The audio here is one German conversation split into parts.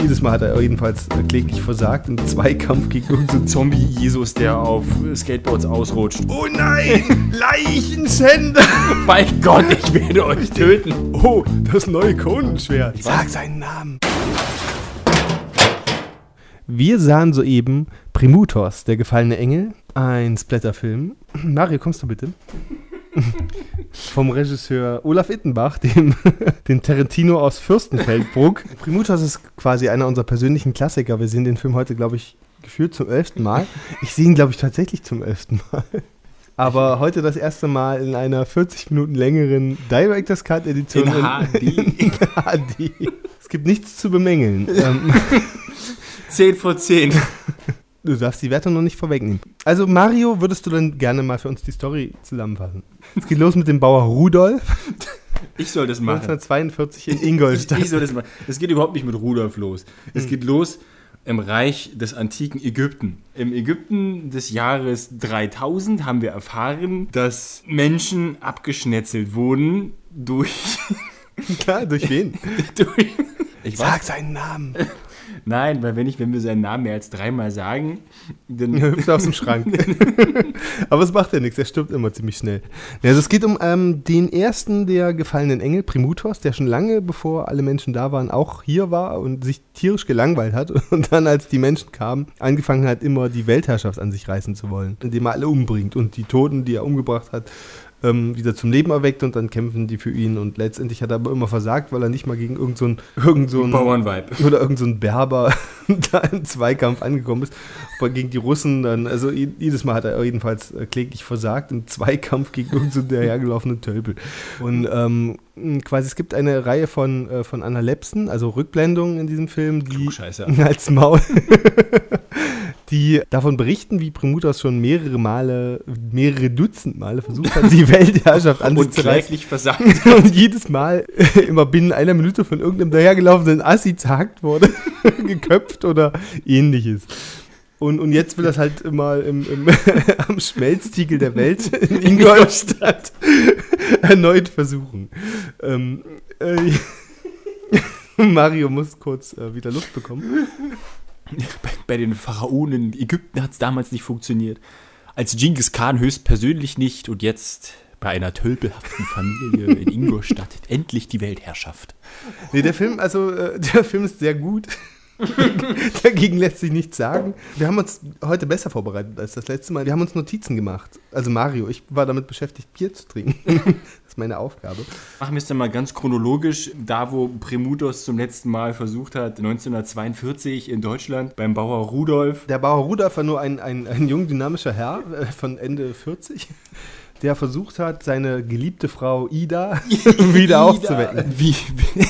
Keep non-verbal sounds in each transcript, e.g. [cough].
jedes Mal hat er jedenfalls kläglich versagt im Zweikampf gegen irgendeinen so Zombie-Jesus, der auf Skateboards ausrutscht. Oh nein! [laughs] Leichenschänder! mein Gott, ich [laughs] werde euch töten. Oh, das neue Konenschwert. Sag seinen Namen. Wir sahen soeben Primutos, der gefallene Engel, ein Splatterfilm. Mario, kommst du bitte? [laughs] Vom Regisseur Olaf Ittenbach, dem, [laughs] dem Tarantino aus Fürstenfeldbruck. Primutos ist quasi einer unserer persönlichen Klassiker. Wir sehen den Film heute, glaube ich, gefühlt zum elften Mal. Ich sehe ihn, glaube ich, tatsächlich zum elften Mal. Aber heute das erste Mal in einer 40 Minuten längeren Director's Cut Edition. In HD. In HD. [laughs] Es gibt nichts zu bemängeln. 10 vor 10. Du darfst die Wertung noch nicht vorwegnehmen. Also Mario, würdest du dann gerne mal für uns die Story zusammenfassen? Es geht los mit dem Bauer Rudolf. Ich soll das machen. 1942 in Ingolstadt. Ich, ich soll das machen. Es geht überhaupt nicht mit Rudolf los. Es hm. geht los im Reich des antiken Ägypten. Im Ägypten des Jahres 3000 haben wir erfahren, dass Menschen abgeschnetzelt wurden durch... Klar, durch wen? [laughs] durch... Ich Sag seinen Namen. [laughs] Nein, weil wenn, ich, wenn wir seinen Namen mehr als dreimal sagen, dann. hüpft er aus dem Schrank. [laughs] Aber es macht ja nichts, er stirbt immer ziemlich schnell. Also es geht um ähm, den ersten der gefallenen Engel, Primutos, der schon lange bevor alle Menschen da waren, auch hier war und sich tierisch gelangweilt hat [laughs] und dann, als die Menschen kamen, angefangen hat, immer die Weltherrschaft an sich reißen zu wollen, indem er alle umbringt und die Toten, die er umgebracht hat, ähm, wieder zum Leben erweckt und dann kämpfen die für ihn und letztendlich hat er aber immer versagt, weil er nicht mal gegen irgendeinen so irgend so Bauernweib [laughs] oder irgendeinen so Berber [laughs] da im Zweikampf angekommen ist. Aber gegen die Russen dann, also jedes Mal hat er jedenfalls äh, kläglich versagt im Zweikampf gegen irgendeinen so dahergelaufenen Tölpel. Und ähm, quasi es gibt eine Reihe von, äh, von Analepsen, also Rückblendungen in diesem Film, die [laughs] als Maul die davon berichten, wie Primutas schon mehrere Male, mehrere Dutzend Male versucht hat, die [laughs] Weltherrschaft anzureißen. versagt. [laughs] Und jedes Mal [laughs] immer binnen einer Minute von irgendeinem dahergelaufenen Assi zagt wurde, geköpft oder ähnliches. Und, und jetzt will das halt immer im, im am Schmelztiegel der Welt in Ingolstadt erneut versuchen. Ähm, äh, Mario muss kurz äh, wieder Luft bekommen. [laughs] Bei, bei den Pharaonen in Ägypten hat es damals nicht funktioniert. Als Genghis Khan höchstpersönlich nicht und jetzt bei einer tölpelhaften Familie [laughs] in Ingolstadt endlich die Weltherrschaft. Nee, der Film, also äh, der Film ist sehr gut. [laughs] Dagegen lässt sich nichts sagen. Wir haben uns heute besser vorbereitet als das letzte Mal. Wir haben uns Notizen gemacht. Also Mario, ich war damit beschäftigt, Bier zu trinken. [laughs] das ist meine Aufgabe. Machen wir es dann mal ganz chronologisch. Da, wo Premutos zum letzten Mal versucht hat, 1942 in Deutschland beim Bauer Rudolf. Der Bauer Rudolf war nur ein, ein, ein jung, dynamischer Herr äh, von Ende 40 der versucht hat, seine geliebte Frau Ida [laughs] wieder Ida. aufzuwecken. Wie, wie,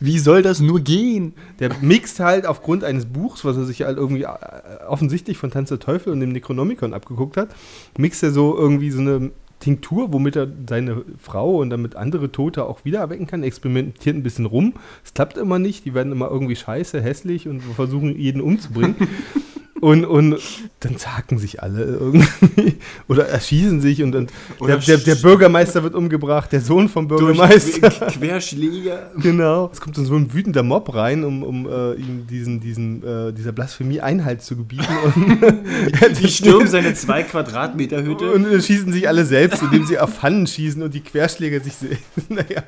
wie soll das nur gehen? Der mixt halt aufgrund eines Buchs, was er sich halt irgendwie äh, offensichtlich von Tanz der Teufel und dem Necronomicon abgeguckt hat, mixt er so irgendwie so eine Tinktur, womit er seine Frau und damit andere Tote auch wieder erwecken kann, experimentiert ein bisschen rum. Es klappt immer nicht, die werden immer irgendwie scheiße, hässlich und versuchen jeden umzubringen. [laughs] Und, und dann zagen sich alle irgendwie. Oder erschießen sich und dann der, der, der, Bürgermeister wird umgebracht, der Sohn vom Bürgermeister. Querschläger. Genau. Es kommt dann so ein wütender Mob rein, um, um äh, ihm diesen, diesen, äh, dieser Blasphemie Einhalt zu gebieten. Und [laughs] die stürmen seine zwei Quadratmeter Hütte. Und schießen sich alle selbst, indem sie auf Pfannen schießen und die Querschläger sich sehen. [laughs] naja.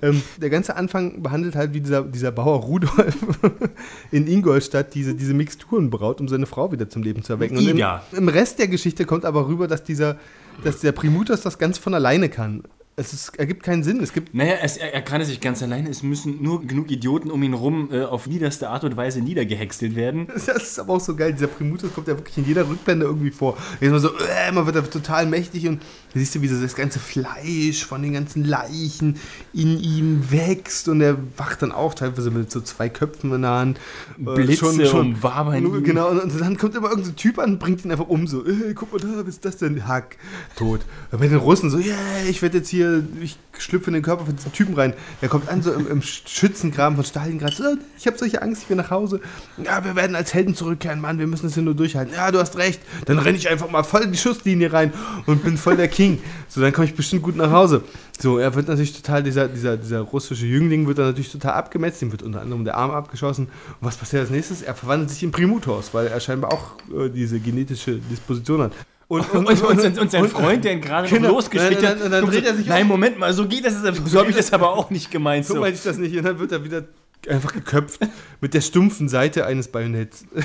Ähm, der ganze Anfang behandelt halt, wie dieser, dieser Bauer Rudolf [laughs] in Ingolstadt diese, diese Mixturen braut, um seine seine Frau wieder zum Leben zu erwecken. Und im, im, Rest der Geschichte kommt aber rüber, dass dieser, dass der Primutus das ganz von alleine kann es ist, ergibt keinen Sinn. Es gibt naja, es, er, er, kann es sich ganz alleine. Es müssen nur genug Idioten um ihn rum äh, auf niederste Art und Weise niedergehäckselt werden. [laughs] Das ist aber auch so geil. Dieser Primutus kommt ja wirklich in jeder Rückblende irgendwie vor. Immer so, äh, man wird er total mächtig und da siehst du, wie so das ganze Fleisch von den ganzen Leichen in ihm wächst und er wacht dann auch teilweise mit so zwei Köpfen in der Hand. Äh, Blitze schon, schon, und warm Genau, und, und, dann kommt immer irgendein so Typ an und bringt ihn einfach um. So, äh, guck mal da, was ist das denn? Hack, tot. Und bei den Russen so, yeah, ich werde jetzt hier hier, ich schlüpfe in den Körper von diesem Typen rein. Der kommt an, so im, im Schützengraben von Stalingrad. So, ich habe solche Angst, ich will nach Hause. Ja, wir werden als Helden zurückkehren, Mann, wir müssen es hier nur durchhalten. Ja, du hast recht. Dann renne ich einfach mal voll in die Schusslinie rein und bin voll der King. So, dann komme ich bestimmt gut nach Hause. So, er wird natürlich total, dieser, dieser, dieser russische Jüngling wird dann natürlich total abgemetzt, ihm wird unter anderem der Arm abgeschossen. Und was passiert als nächstes? Er verwandelt sich in Primutos, weil er scheinbar auch äh, diese genetische Disposition hat. Und, und, und, und, und sein Freund, der ihn gerade Genau. losgeschickt hat, dann- dann dreht er sich Nein. Moment mal, so geht das. So habe ich das aber auch nicht gemeint. So So. meine ich das nicht. Und dann wird er wieder einfach geköpft mit der stumpfen Seite eines Bajonetts. [laughs]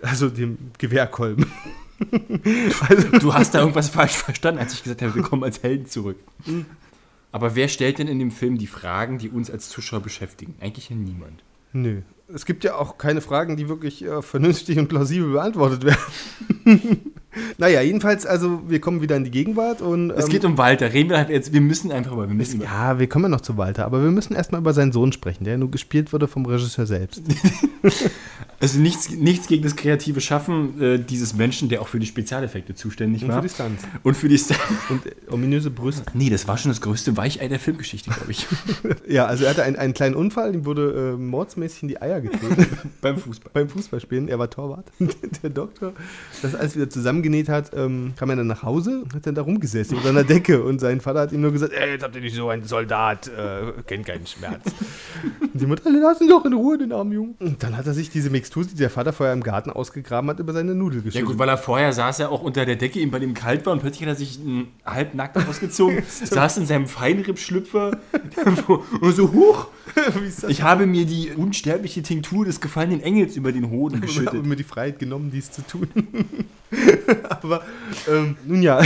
Also dem Gewehrkolben. [laughs] Also, Du hast da irgendwas falsch verstanden, als ich gesagt habe, wir kommen als Helden zurück. Aber wer stellt denn in dem Film die Fragen, die uns als Zuschauer beschäftigen? Eigentlich ja niemand. nö. Es gibt ja auch keine Fragen, die wirklich äh, vernünftig und plausibel beantwortet werden. [laughs] naja, jedenfalls, also wir kommen wieder in die Gegenwart und. Es ähm, geht um Walter. Reden wir halt jetzt, wir müssen einfach mal, wir müssen über- Ja, wir kommen ja noch zu Walter, aber wir müssen erstmal über seinen Sohn sprechen, der nur gespielt wurde vom Regisseur selbst. [laughs] Also nichts, nichts gegen das kreative Schaffen äh, dieses Menschen, der auch für die Spezialeffekte zuständig Und war. für die Stunts. Und für die Star [laughs] Und äh, ominöse Brüste. Nee, das war schon das größte Weichei der Filmgeschichte, glaube ich. [laughs] Ja, also er hatte einen, einen kleinen Unfall, ihm wurde äh, mordsmäßig in die Eier getreten. Beim Fußball. beim Fußballspielen. Er war Torwart. Der Doktor, das alles wieder zusammengenäht hat, ähm, kam er dann nach Hause und hat dann da rumgesessen unter einer Decke. Und sein Vater hat ihm nur gesagt: Ey, jetzt habt ihr nicht so einen Soldat, äh, kennt keinen Schmerz. und die Mutter, lass ihn doch in Ruhe, den armen Jungen. Und dann hat er sich diese Mixtur, die der Vater vorher im Garten ausgegraben hat, über seine Nudel Ja geschüttet. gut, weil er vorher saß er auch unter der Decke, ihm bei dem kalt war und plötzlich hat er sich mm, halb nackt ausgezogen, [laughs] saß in seinem Feinrippschlüpfer [laughs] und so, huch, [laughs] ich habe mir die unsterbliche Tinktur des gefallenen Engels über den Hoden Ich habe geschüttet. mir die Freiheit genommen, dies zu tun. [laughs] Aber ähm, nun ja.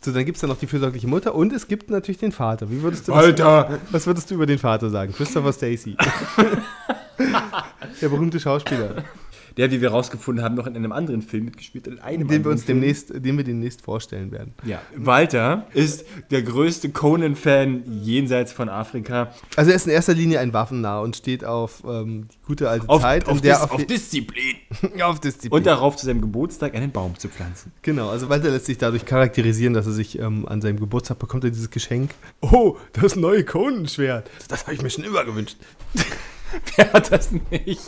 So, dann gibt es da noch die fürsorgliche Mutter und es gibt natürlich den Vater. Wie würdest du Alter! Was, was würdest du über den Vater sagen? Christopher Stacy. [laughs] Der berühmte Schauspieler, Der, wie wir rausgefunden haben, noch in einem anderen Film mitgespielt hat. In einem den wir uns Film. demnächst, den wir demnächst vorstellen werden. Ja, Walter ist der größte Conan-Fan jenseits von Afrika. Also er ist in erster Linie ein Waffennah und steht auf ähm, die gute alte Auf, Zeit, auf, Dis auf die- Disziplin. [laughs] auf Disziplin. Und darauf zu seinem Geburtstag einen Baum zu pflanzen. Genau, also Walter lässt sich dadurch charakterisieren, dass er sich ähm, an seinem Geburtstag bekommt er dieses Geschenk. Oh, das neue Konenschwert. Das habe ich mir schon immer gewünscht. [laughs] Wer hat das nicht?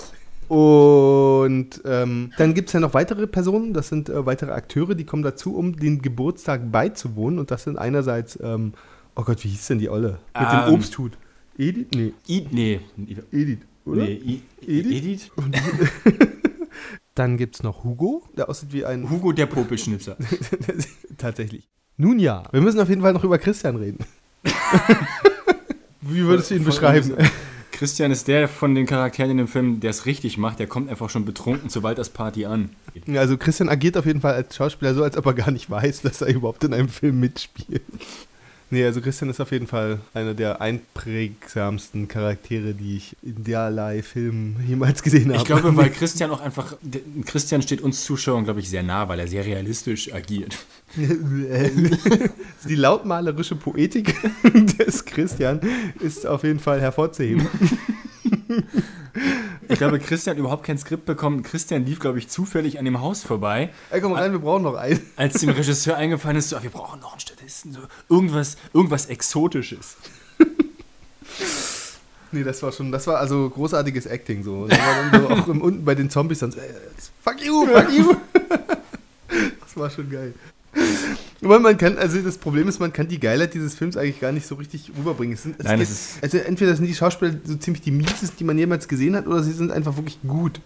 Und ähm, dann gibt es ja noch weitere Personen, das sind äh, weitere Akteure, die kommen dazu, um den Geburtstag beizuwohnen. Und das sind einerseits, ähm, oh Gott, wie hieß denn die Olle? Mit Ähm. dem Obsthut. Edith? Nee, I, nee. Edith, oder? Nee, I, Edith? Edith? [laughs] Dann gibt es noch Hugo, der aussieht wie ein. Hugo der Popelschnipser. [laughs] Tatsächlich. Nun ja, wir müssen auf jeden Fall noch über Christian reden. [laughs] wie würdest du ihn Von- beschreiben? Christian ist der von den Charakteren in dem Film, der es richtig macht. Der kommt einfach schon betrunken zu Walters Party an. Also Christian agiert auf jeden Fall als Schauspieler so, als ob er gar nicht weiß, dass er überhaupt in einem Film mitspielt. Nee, also Christian ist auf jeden Fall einer der einprägsamsten Charaktere, die ich in derlei Filmen [laughs] jemals gesehen habe. Ich glaube, [laughs] weil Christian auch einfach. Christian steht uns Zuschauern, glaube ich, sehr nah, weil er sehr realistisch agiert. [laughs] die lautmalerische Poetik des Christian ist auf jeden Fall hervorzuheben. Ich glaube, Christian hat überhaupt kein Skript bekommen. Christian lief, glaube ich, zufällig an dem Haus vorbei, Ey, komm rein, wir brauchen noch einen. als dem Regisseur eingefallen ist, so, wir brauchen noch Statisten, so irgendwas, irgendwas Exotisches. [laughs] Nee, das war schon, das war also großartiges Acting so. So [laughs] auch im, unten bei den Zombies dann so, äh, fuck you, fuck you. [laughs] Das war schon geil. Aber man kann, also das Problem ist, man kann die Geilheit dieses Films eigentlich gar nicht so richtig rüberbringen. Es sind, es Nein, geht, es ist- also entweder sind die Schauspieler so ziemlich die miesesten, die man jemals gesehen hat, oder sie sind einfach wirklich gut.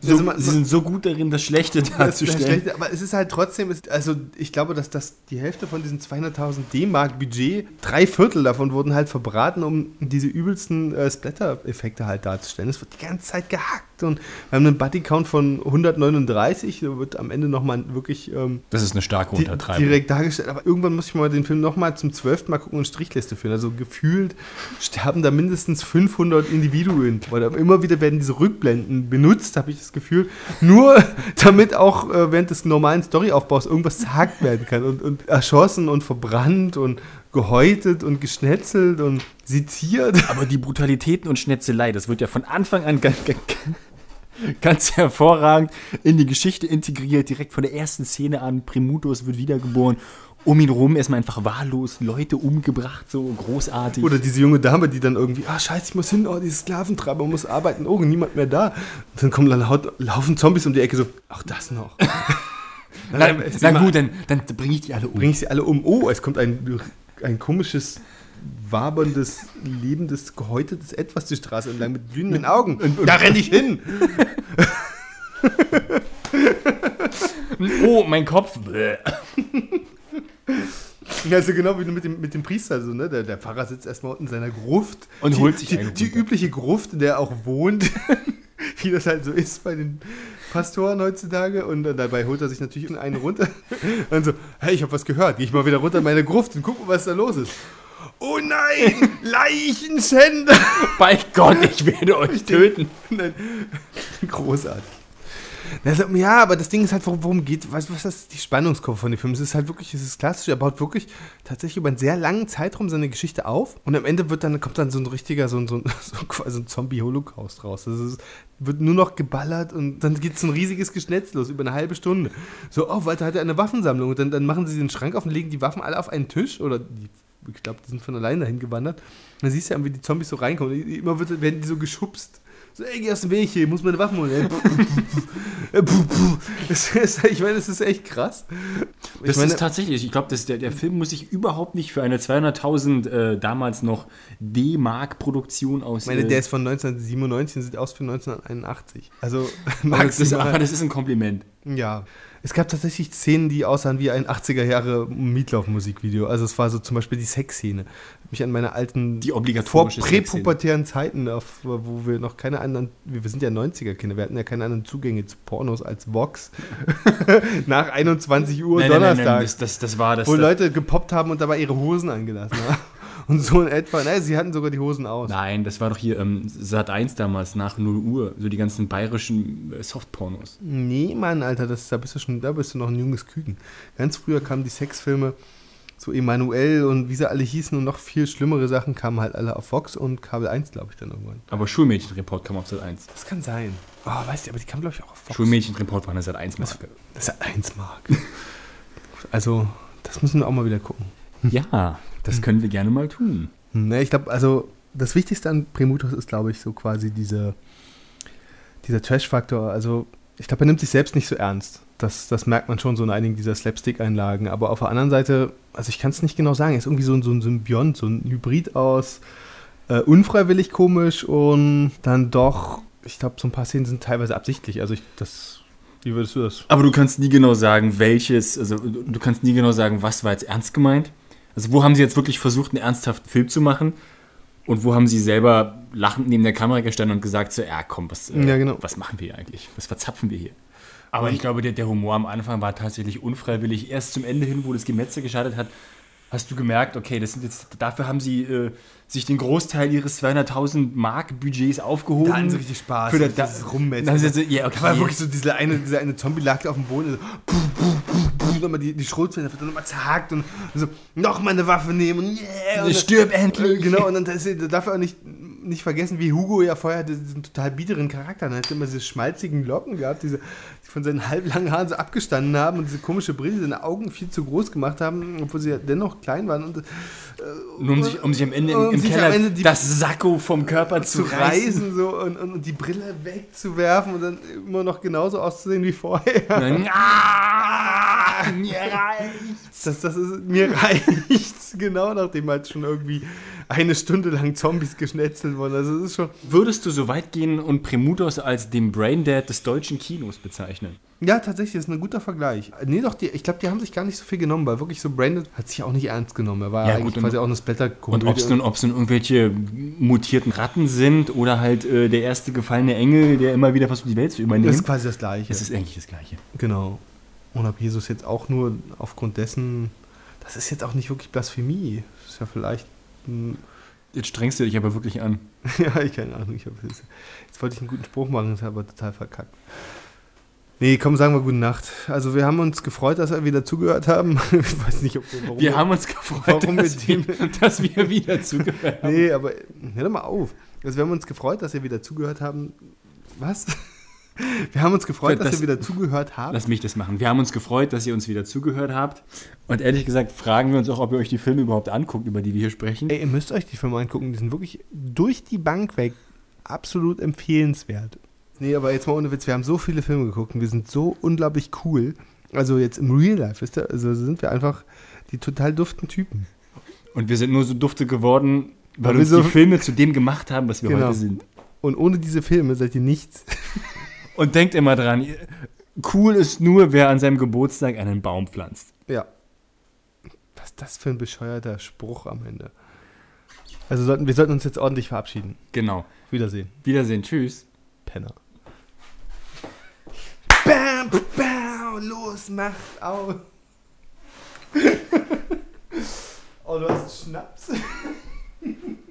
So, Also man- sie sind so gut darin, das Schlechte [laughs] Das ist darzustellen. schlecht, aber es ist halt trotzdem, es- also ich glaube, dass das die Hälfte von diesen 200.000 D-Mark Budget, drei Viertel davon wurden halt verbraten, um diese übelsten äh, Splatter-Effekte halt darzustellen. Es wird die ganze Zeit gehackt und wir haben einen Buddy-Count von 139, da wird am Ende nochmal wirklich ähm, Das ist eine starke Untertreibung. direkt dargestellt. Aber irgendwann muss ich mal den Film nochmal zum zwölften Mal gucken und Strichliste führen. Also gefühlt sterben da mindestens 500 Individuen. Oder immer wieder werden diese Rückblenden benutzt, habe ich das Gefühl. Nur [laughs] damit auch äh, während des normalen Storyaufbaus irgendwas zerhackt werden kann. Und, und erschossen und verbrannt und gehäutet und geschnetzelt und seziert. Aber die Brutalitäten und Schnetzelei, das wird ja von Anfang an ganz, ganz hervorragend in die Geschichte integriert, direkt von der ersten Szene an. Primutus wird wiedergeboren Um ihn rum erstmal einfach wahllos Leute umgebracht, so großartig. Oder diese junge Dame, die dann irgendwie, ah scheiße, ich muss hin, oh, diese Sklaventreiber muss arbeiten, oh, niemand mehr da. Und dann kommen dann laufen Zombies um die Ecke so, ach das noch. [laughs] na, na gut, dann, dann bringe ich die alle um. Bring ich sie alle um. Oh, es kommt ein, ein komisches, waberndes, lebendes, gehäutetes Etwas die Straße entlang mit glühenden Augen. da renne ich hin. oh, mein Kopf. Ja, also genau wie mit dem, mit dem Priester. So, ne? der, der Pfarrer sitzt erstmal unten in seiner Gruft. Und die, holt sich die, die runter. übliche Gruft, in der er auch wohnt. [laughs] wie das halt so ist bei den Pastoren heutzutage. Und dann dabei holt er sich natürlich einen runter. [laughs] Und so, hey, ich habe was gehört. Geh ich mal wieder runter in meine Gruft und guck mal, was da los ist. Oh nein, [laughs] Leichenschänder! Bei Gott, ich werde euch töten. Nein. [laughs] Großartig. Ja, aber das Ding ist halt, worum, geht, du, was ist die Spannungskurve von dem Film? Es ist halt wirklich, es ist klassisch, er baut wirklich tatsächlich über einen sehr langen Zeitraum seine Geschichte auf und am Ende wird dann, kommt dann so ein richtiger, so ein, so ein, [laughs] so ein Zombie-Holocaust raus. Das ist, wird nur noch geballert und dann geht so ein riesiges Geschnetz los über eine halbe Stunde. So, oh, Walter hat er eine Waffensammlung und dann, dann machen sie den Schrank auf und legen die Waffen alle auf einen Tisch oder die, ich glaube, die sind von alleine dahin gewandert. Dann siehst du ja, wie die Zombies so reinkommen. Immer wird, werden die so geschubst. So, ey, geh aus dem Weg hier, ich muss meine Waffen holen. [laughs] Das ist, ich meine, das ist echt krass. Ich Das meine, ist tatsächlich, ich glaube, der, der Film muss sich überhaupt nicht für eine 200.000 äh, damals noch D-Mark-Produktion aus. ich meine, äh, der ist von 1997 und sieht aus für 1981. Also [laughs] aber das, ist, maximal. aber das ist ein Kompliment. Ja. Es gab tatsächlich Szenen, die aussahen wie ein 80er Jahre Mietlauf-Musikvideo. Also es war so zum Beispiel die Sexszene. Mich an meine alten Die vor obligatorische präpubertären Zeiten, auf, wo wir noch keine anderen, wir sind ja 90er-Kinder, wir hatten ja keine anderen Zugänge zu Pornos als Vox. [laughs] Nach 21 Uhr Nein, nein, nein, Donnerstag. nein, das, das, das war das. wo Leute gepoppt haben und dabei ihre Hosen angelassen haben. [laughs] Und so in etwa. Nein, sie hatten sogar die Hosen aus. Nein, das war doch hier ähm, Sat 1 damals nach 0 Uhr, so die ganzen bayerischen äh, Softpornos. Nee, Mann, Alter, das, da bist du schon, da bist du noch ein junges Küken. Ganz früher kamen die Sexfilme, so Emanuel und wie sie alle hießen und noch viel schlimmere Sachen kamen halt alle auf Vox und Kabel 1, glaube ich, dann irgendwann. Aber Schulmädchenreport kam auf Sat 1. Das kann sein. Oh, weißt du, aber die kamen, glaube ich, auch auf Vox. Schulmädchenreport war eine Sat 1 Marke. Das ist 1 Mark. also, das müssen wir auch mal wieder gucken. Ja, das können wir gerne mal tun. Hm, Ne, ich glaube, also das Wichtigste an Premutus ist, glaube ich, so quasi diese, dieser Trash-Faktor. Also ich glaube, er nimmt sich selbst nicht so ernst. Das, das merkt man schon so in einigen dieser Slapstick-Einlagen. Aber auf der anderen Seite, also ich kann es nicht genau sagen, er ist irgendwie so, ein- so ein Symbiont, so ein Hybrid aus äh, unfreiwillig komisch und dann doch, ich glaube, so ein paar Szenen sind teilweise absichtlich. Also ich, das, wie würdest du das? Aber du kannst nie genau sagen, welches, also du du kannst nie genau sagen, was war jetzt ernst gemeint. Also wo haben sie jetzt wirklich versucht, einen ernsthaften Film zu machen? Und wo haben sie selber lachend neben der Kamera gestanden und gesagt, so, ja komm, was, äh, Ja, genau. was machen wir hier eigentlich? Was verzapfen wir hier? Aber ich glaube, der, der Humor am Anfang war tatsächlich unfreiwillig. Erst zum Ende hin, wo das Gemetzel gestartet hat, hast du gemerkt, okay, das sind jetzt, dafür haben sie äh, sich den Großteil ihres 200.000 Mark Budgets aufgehoben. Da hatten sie richtig Spaß. Für das- dieses Dann Rummetzeln. haben sie so, ja, okay. Da war wirklich so diese eine, diese eine Zombie lag auf dem Boden, so, puh, puh, puh, puh, nochmal die, die Schrotflinte wird dann nochmal zerhackt und so, nochmal eine Waffe nehmen und yeah, und Stirb endlich. Äh, Genau, und dann das, da darf er auch nicht, nicht vergessen, wie Hugo ja vorher diesen total biederen Charakter hatte. Er hat immer diese schmalzigen Locken gehabt, diese, die von seinen halblangen Haaren so abgestanden haben und diese komische Brille, seine Augen viel zu groß gemacht haben, obwohl sie ja dennoch klein waren. Und, äh, Nur um sich, um sich am Ende im, Um im Keller Ende die- das Sakko vom Körper zu, zu reißen. reißen so und, und, und die Brille wegzuwerfen und dann immer noch genauso auszusehen wie vorher. [laughs] Dann, ah, [laughs] mir reicht's. Das, das ist, mir [laughs] reicht's, genau, nachdem halt schon irgendwie eine Stunde lang Zombies geschnetzelt wurden. Also es ist schon. Würdest du so weit gehen und Premutos als den Braindead des deutschen Kinos bezeichnen? Ja, tatsächlich, das ist ein guter Vergleich. Nee, doch, die, ich glaube, die haben sich gar nicht so viel genommen, weil wirklich so Branded hat sich auch nicht ernst genommen. Er war Ja, gut, und- quasi auch eine Und Splatter-Komödie. ob es nun, ob's nun irgendwelche mutierten Ratten sind oder halt äh, der erste gefallene Engel, der immer wieder versucht, die Welt zu übernehmen. das ist quasi das Gleiche. es ist eigentlich das Gleiche. genau. Und ob Jesus jetzt auch nur aufgrund dessen, das ist jetzt auch nicht wirklich Blasphemie. Das ist ja vielleicht. Jetzt strengst du dich aber wirklich an. [laughs] Ja, ich keine Ahnung. Ich hab, jetzt wollte ich einen guten Spruch machen, das ist aber total verkackt. Nee, komm, sagen wir gute Nacht. Also wir haben uns gefreut, dass wir wieder zugehört haben. [laughs] Ich weiß nicht, ob warum. Wir haben uns gefreut, Warum dass, mit wir, dass wir wieder zugehört haben. Nee, aber hör doch mal auf. Also wir haben uns gefreut, dass ihr wieder zugehört haben. Was? Wir haben uns gefreut, Das- dass ihr wieder zugehört habt. Lass mich das machen. Wir haben uns gefreut, dass ihr uns wieder zugehört habt. Und ehrlich gesagt fragen wir uns auch, ob ihr euch die Filme überhaupt anguckt, über die wir hier sprechen. Ey, ihr müsst euch die Filme angucken. Die sind wirklich durch die Bank weg absolut empfehlenswert. Nee, aber jetzt mal ohne Witz. Wir haben so viele Filme geguckt und wir sind so unglaublich cool. Also jetzt im Real Life, wisst ihr? Also sind wir einfach die total duften Typen. Und wir sind nur so dufte geworden, weil Weil uns wir so- die Filme zu dem gemacht haben, was wir Genau. heute sind. Und ohne diese Filme seid ihr nichts. Und denkt immer dran, cool ist nur, wer an seinem Geburtstag einen Baum pflanzt. Ja. Was ist das für ein bescheuerter Spruch am Ende? Also sollten, wir sollten uns jetzt ordentlich verabschieden. Genau. Wiedersehen. Wiedersehen. Tschüss. Penner. Bam, bam, los, macht auf. [laughs] oh, du hast Schnaps. [laughs]